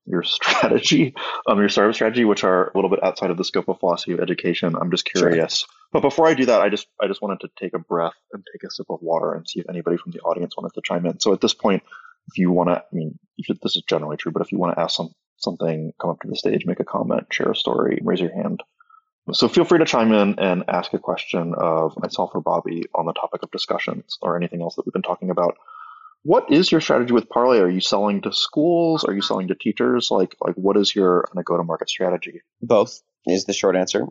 your strategy, um, your service strategy, which are a little bit outside of the scope of philosophy of education. I'm just curious. Sure. But before I do that, I just I just wanted to take a breath and take a sip of water and see if anybody from the audience wanted to chime in. So at this point, if you want to, I mean, if this is generally true, but if you want to ask some something, come up to the stage, make a comment, share a story, raise your hand. So feel free to chime in and ask a question of myself or Bobby on the topic of discussions or anything else that we've been talking about what is your strategy with Parlay? Are you selling to schools? Are you uh-huh. selling to teachers? Like, like what is your go to market strategy? Both is the short answer.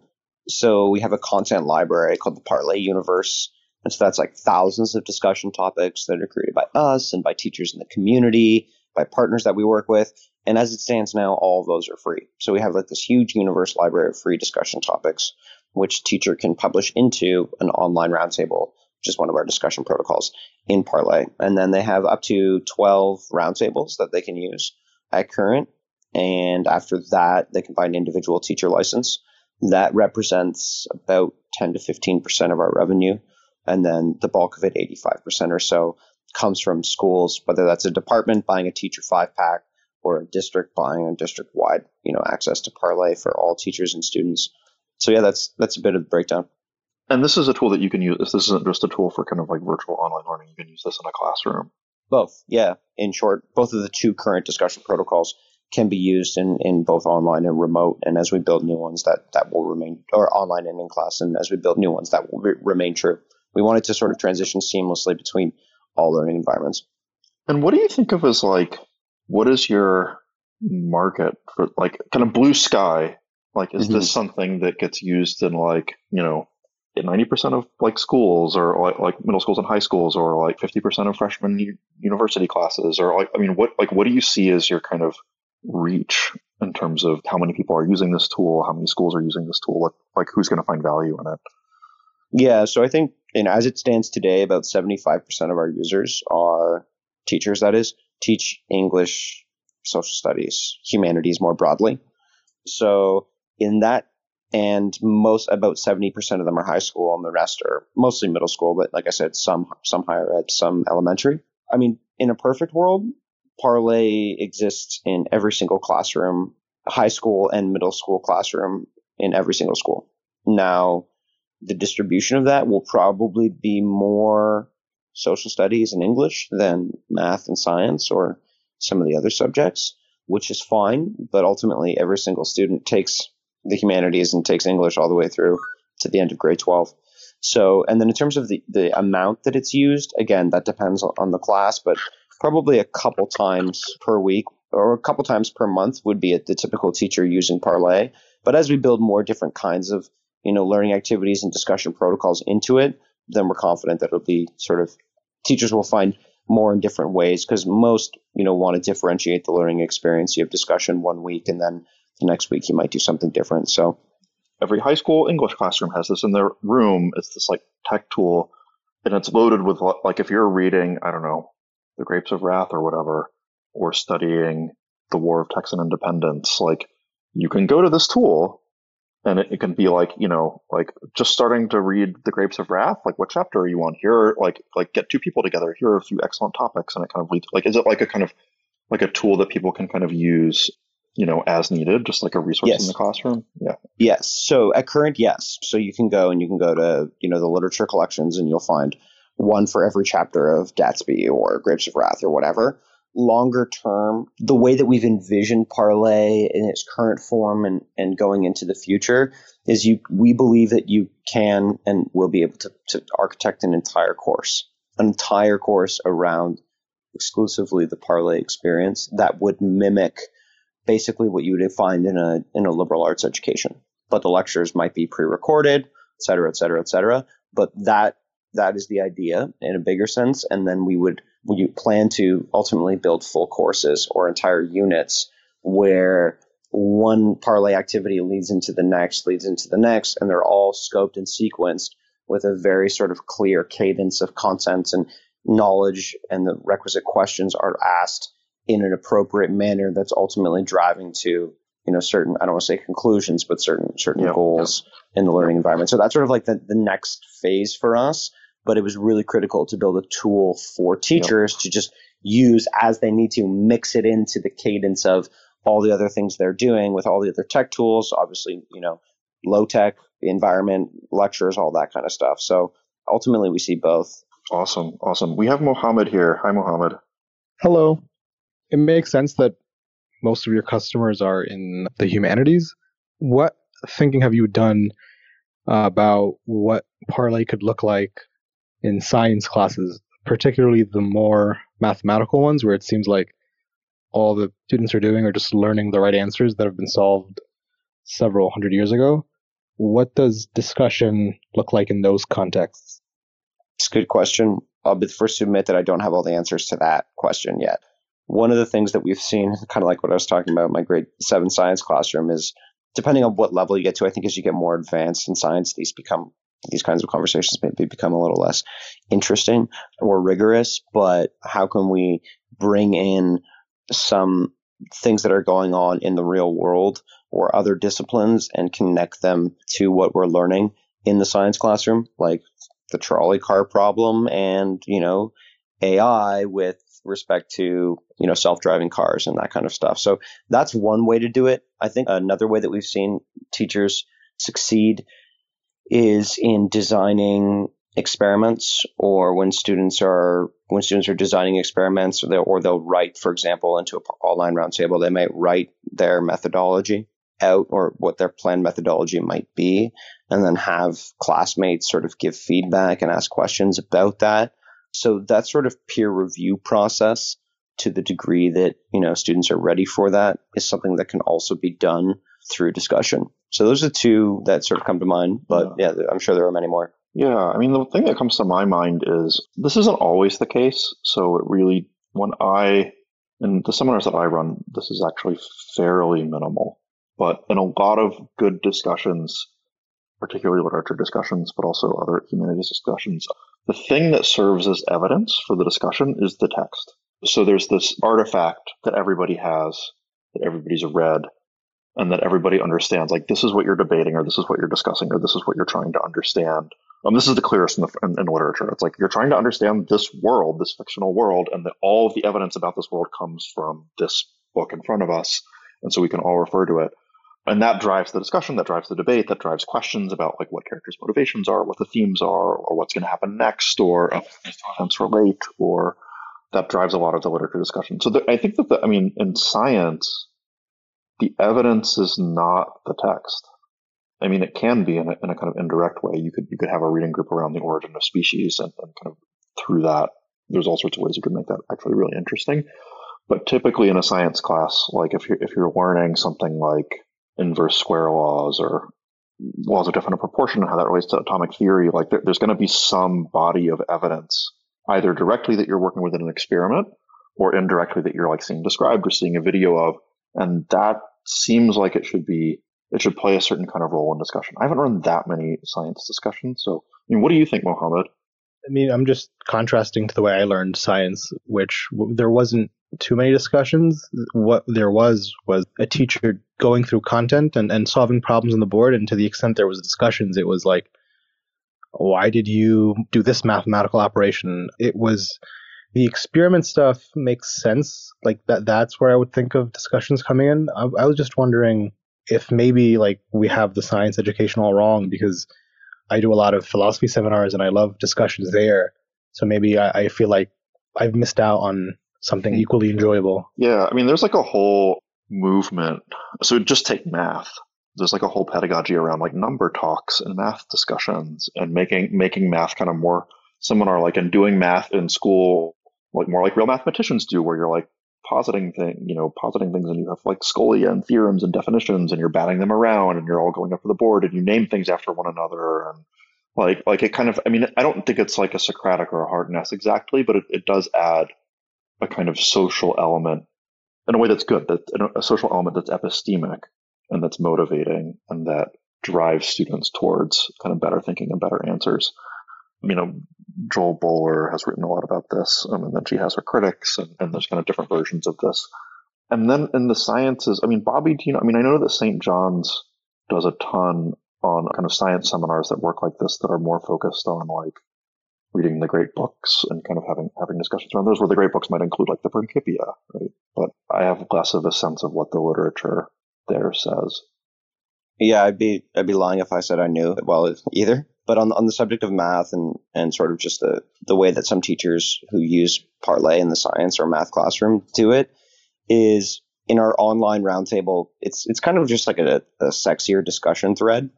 So we have a content library called the Parlay Universe. And so that's like thousands of discussion topics that are created by us and by teachers in the community, by partners that we work with. And as it stands now, all of those are free. So we have like this huge universe library of free discussion topics, which teacher can publish into an online roundtable, is one of our discussion protocols in Parlay. And then they have up to 12 roundtables that they can use at current. And after that, they can buy an individual teacher license. That represents about 10 to 15% of our revenue. And then the bulk of it, 85% or so, comes from schools, whether that's a department buying a teacher five pack or a district buying a district wide, you know, access to Parlay for all teachers and students. So yeah, that's that's a bit of the breakdown. And this is a tool that you can use. This isn't just a tool for kind of like virtual online learning. You can use this in a classroom. Both, yeah. In short, both of the two current discussion protocols can be used in, in both online and remote. And as we build new ones, that that will remain, or online and in class. And as we build new ones, that will re- remain true. We wanted to sort of transition seamlessly between all learning environments. And what do you think of as like, what is your market for like kind of blue sky? Like, is mm-hmm. this something that gets used in like, you know, 90% of like schools or like, middle schools and high schools or like 50% of freshman university classes or like, I mean, what, like, what do you see as your kind of reach in terms of how many people are using this tool, how many schools are using this tool, like like who's going to find value in it? Yeah, so I think, and as it stands today, about 75% of our users are teachers, that is, teach English, social studies, humanities more broadly. So in that, and most about 70% of them are high school and the rest are mostly middle school, but like I said, some, some higher ed, some elementary. I mean, in a perfect world, Parlay exists in every single classroom, high school and middle school classroom in every single school. Now, the distribution of that will probably be more social studies and English than math and science or some of the other subjects, which is fine. But ultimately, every single student takes the humanities and takes English all the way through to the end of grade 12. So, and then in terms of the, the amount that it's used, again, that depends on the class, but probably a couple times per week or a couple times per month would be the typical teacher using Parlay. But as we build more different kinds of you know, learning activities and discussion protocols into it, then we're confident that it'll be sort of teachers will find more in different ways because most, you know, want to differentiate the learning experience. You have discussion one week and then the next week you might do something different. So every high school English classroom has this in their room. It's this like tech tool and it's loaded with like if you're reading, I don't know, The Grapes of Wrath or whatever, or studying the War of Texan Independence, like you can go to this tool and it, it, can be like you know like just starting to read the grapes of wrath like what chapter are you on here like like get two people together here are a few excellent topics and it kind of leads like is it like a kind of like a tool that people can kind of use you know as needed just like a resource yes. in the classroom? Yeah. Yes. So at current yes. So you can go and you can go to you know the literature collections and you'll find one for every chapter of gatsby or grapes of wrath or whatever. Longer term, the way that we've envisioned Parlay in its current form and, and going into the future is you we believe that you can and will be able to, to architect an entire course, an entire course around exclusively the Parlay experience that would mimic basically what you would find in a in a liberal arts education. But the lectures might be pre-recorded, et cetera, et cetera, et cetera. But that that is the idea in a bigger sense, and then we would we plan to ultimately build full courses or entire units where one parlay activity leads into the next, leads into the next, and they're all scoped and sequenced with a very sort of clear cadence of contents and knowledge, and the requisite questions are asked in an appropriate manner that's ultimately driving to you know certain I don't want to say conclusions, but certain certain yeah, goals yeah. in the learning environment. So that's sort of like the, the next phase for us but it was really critical to build a tool for teachers yep. to just use as they need to mix it into the cadence of all the other things they're doing with all the other tech tools obviously you know low tech environment lectures all that kind of stuff. So ultimately we see both. Awesome awesome. We have mohammed here. Hi mohammed. Hello it makes sense that most of your customers are in the humanities what thinking have you done uh, about what parlay could look like in science classes, particularly the more mathematical ones where it seems like all the students are doing are just learning the right answers that have been solved several hundred years ago. what does discussion look like in those contexts? It's a good question. I'll be the first to admit that I don't have all the answers to that question yet. One of the things that we've seen, kind of like what I was talking about in my grade seven science classroom, is depending on what level you get to, I think as you get more advanced in science, these become these kinds of conversations maybe become a little less interesting or rigorous. But how can we bring in some things that are going on in the real world or other disciplines and connect them to what we're learning in the science classroom, like the trolley car problem and, you know, AI with respect to, you know, self-driving cars and that kind of stuff. So that's one way to do it. I think another way that we've seen teachers succeed is in designing experiments or when students are when students are designing experiments or they'll, or they'll write for example into an online roundtable they might write their methodology out or what their planned methodology might be and then have classmates sort of give feedback and ask questions about that so that sort of peer review process to the degree that you know students are ready for that is something that can also be done through discussion so those are two that sort of come to mind but yeah, yeah i'm sure there are many more yeah, I mean, the thing that comes to my mind is this isn't always the case. So it really, when I, in the seminars that I run, this is actually fairly minimal. But in a lot of good discussions, particularly literature discussions, but also other humanities discussions, the thing that serves as evidence for the discussion is the text. So there's this artifact that everybody has, that everybody's read, and that everybody understands. Like, this is what you're debating, or this is what you're discussing, or this is what you're trying to understand um, this is the clearest in, the, in, in, literature. It's like you're trying to understand this world, this fictional world, and that all of the evidence about this world comes from this book in front of us, and so we can all refer to it. And that drives the discussion, that drives the debate, that drives questions about like what characters' motivations are, what the themes are, or what's going to happen next, or uh, events relate, or that drives a lot of the literature discussion. So the, I think that the, I mean, in science, the evidence is not the text. I mean, it can be in a, in a kind of indirect way. You could you could have a reading group around the origin of species, and, and kind of through that, there's all sorts of ways you could make that actually really interesting. But typically in a science class, like if you're if you're learning something like inverse square laws or laws of definite proportion and how that relates to atomic theory, like there, there's going to be some body of evidence, either directly that you're working with in an experiment, or indirectly that you're like seeing described or seeing a video of, and that seems like it should be it should play a certain kind of role in discussion. I haven't run that many science discussions. So, I mean, what do you think, Mohammed? I mean, I'm just contrasting to the way I learned science, which there wasn't too many discussions. What there was was a teacher going through content and, and solving problems on the board. And to the extent there was discussions, it was like, why did you do this mathematical operation? It was the experiment stuff makes sense. Like that, that's where I would think of discussions coming in. I, I was just wondering if maybe like we have the science education all wrong because I do a lot of philosophy seminars and I love discussions there. So maybe I, I feel like I've missed out on something mm. equally enjoyable. Yeah, I mean, there's like a whole movement. So just take math. There's like a whole pedagogy around like number talks and math discussions and making making math kind of more seminar like and doing math in school like more like real mathematicians do, where you're like positing thing, you know, positing things, and you have like scholia and theorems and definitions, and you're batting them around, and you're all going up to the board, and you name things after one another, and like like it kind of. I mean, I don't think it's like a Socratic or a Harkness exactly, but it, it does add a kind of social element in a way that's good, that a social element that's epistemic and that's motivating and that drives students towards kind of better thinking and better answers you know, Jo Boaler has written a lot about this, um, and then she has her critics, and, and, there's kind of different versions of this. And then in the sciences, I mean, Bobby, do you know? I mean, I know that St. John's does a ton on kind of science seminars that work like this that are more focused on like reading the great books and kind of having having discussions around those, where the great books might include like the Principia, right? But I have less of a sense of what the literature there says. Yeah, I'd be I'd be lying if I said I knew well either. But on on the subject of math and and sort of just the the way that some teachers who use Parlay in the science or math classroom do it is in our online roundtable. It's it's kind of just like a, a sexier discussion thread,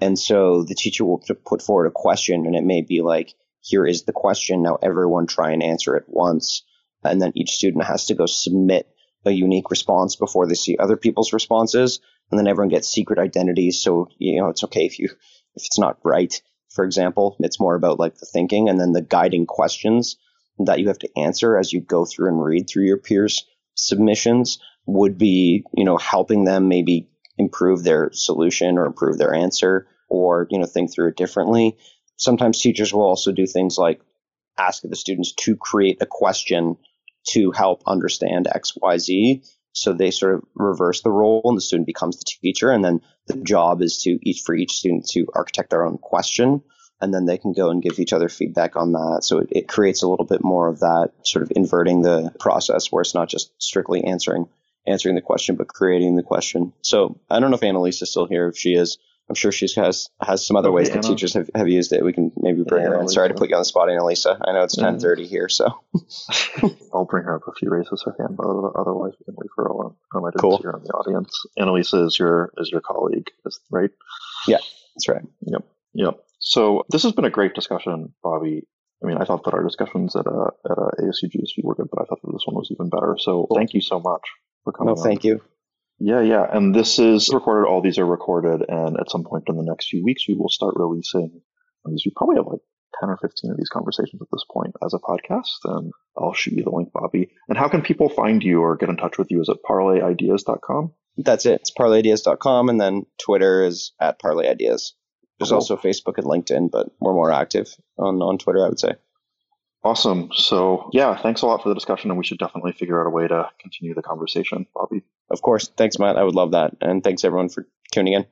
and so the teacher will put forward a question, and it may be like, "Here is the question. Now everyone try and answer it once." And then each student has to go submit a unique response before they see other people's responses and then everyone gets secret identities. So you know it's okay if you if it's not right. For example, it's more about like the thinking and then the guiding questions that you have to answer as you go through and read through your peers' submissions would be you know helping them maybe improve their solution or improve their answer or you know think through it differently. Sometimes teachers will also do things like ask the students to create a question to help understand X, Y, Z. So they sort of reverse the role and the student becomes the teacher. And then the job is to each for each student to architect their own question. And then they can go and give each other feedback on that. So it, it creates a little bit more of that sort of inverting the process where it's not just strictly answering answering the question, but creating the question. So I don't know if Annalise is still here. If she is, I'm sure she has has some other Okay, ways that Anna. teachers have, have used it. We can maybe bring Yeah, her in. Sorry to put you on the spot, Annalisa. I know it's Mhm. 10:30 here, so I'll bring her up if she raises her hand, but otherwise we can leave her alone. Um, I didn't Cool. see her in the audience. Annalisa is your is your colleague, is right? Yeah, that's right. Yep. Yep. So this has been a great discussion, Bobby. I mean, I thought that our discussions at uh, at uh, ASU GSV were good, but I thought that this one was even better. So Cool. thank you so much for coming. No, on. thank you. Yeah, yeah. And this is recorded. All these are recorded. And at some point in the next few weeks, we will start releasing these. We probably have like 10 or 15 of these conversations at this point as a podcast. And I'll shoot you the link, Bobby. And how can people find you or get in touch with you? Is it parlayideas.com? That's it. It's parlayideas.com, and then Twitter is at parlayideas. There's Cool. also Facebook and LinkedIn, but we're more active on, on Twitter, I would say. Awesome. So, yeah, thanks a lot for the discussion. And we should definitely figure out a way to continue the conversation, Bobby. Of course. Thanks, Matt. I would love that. And thanks, everyone, for tuning in.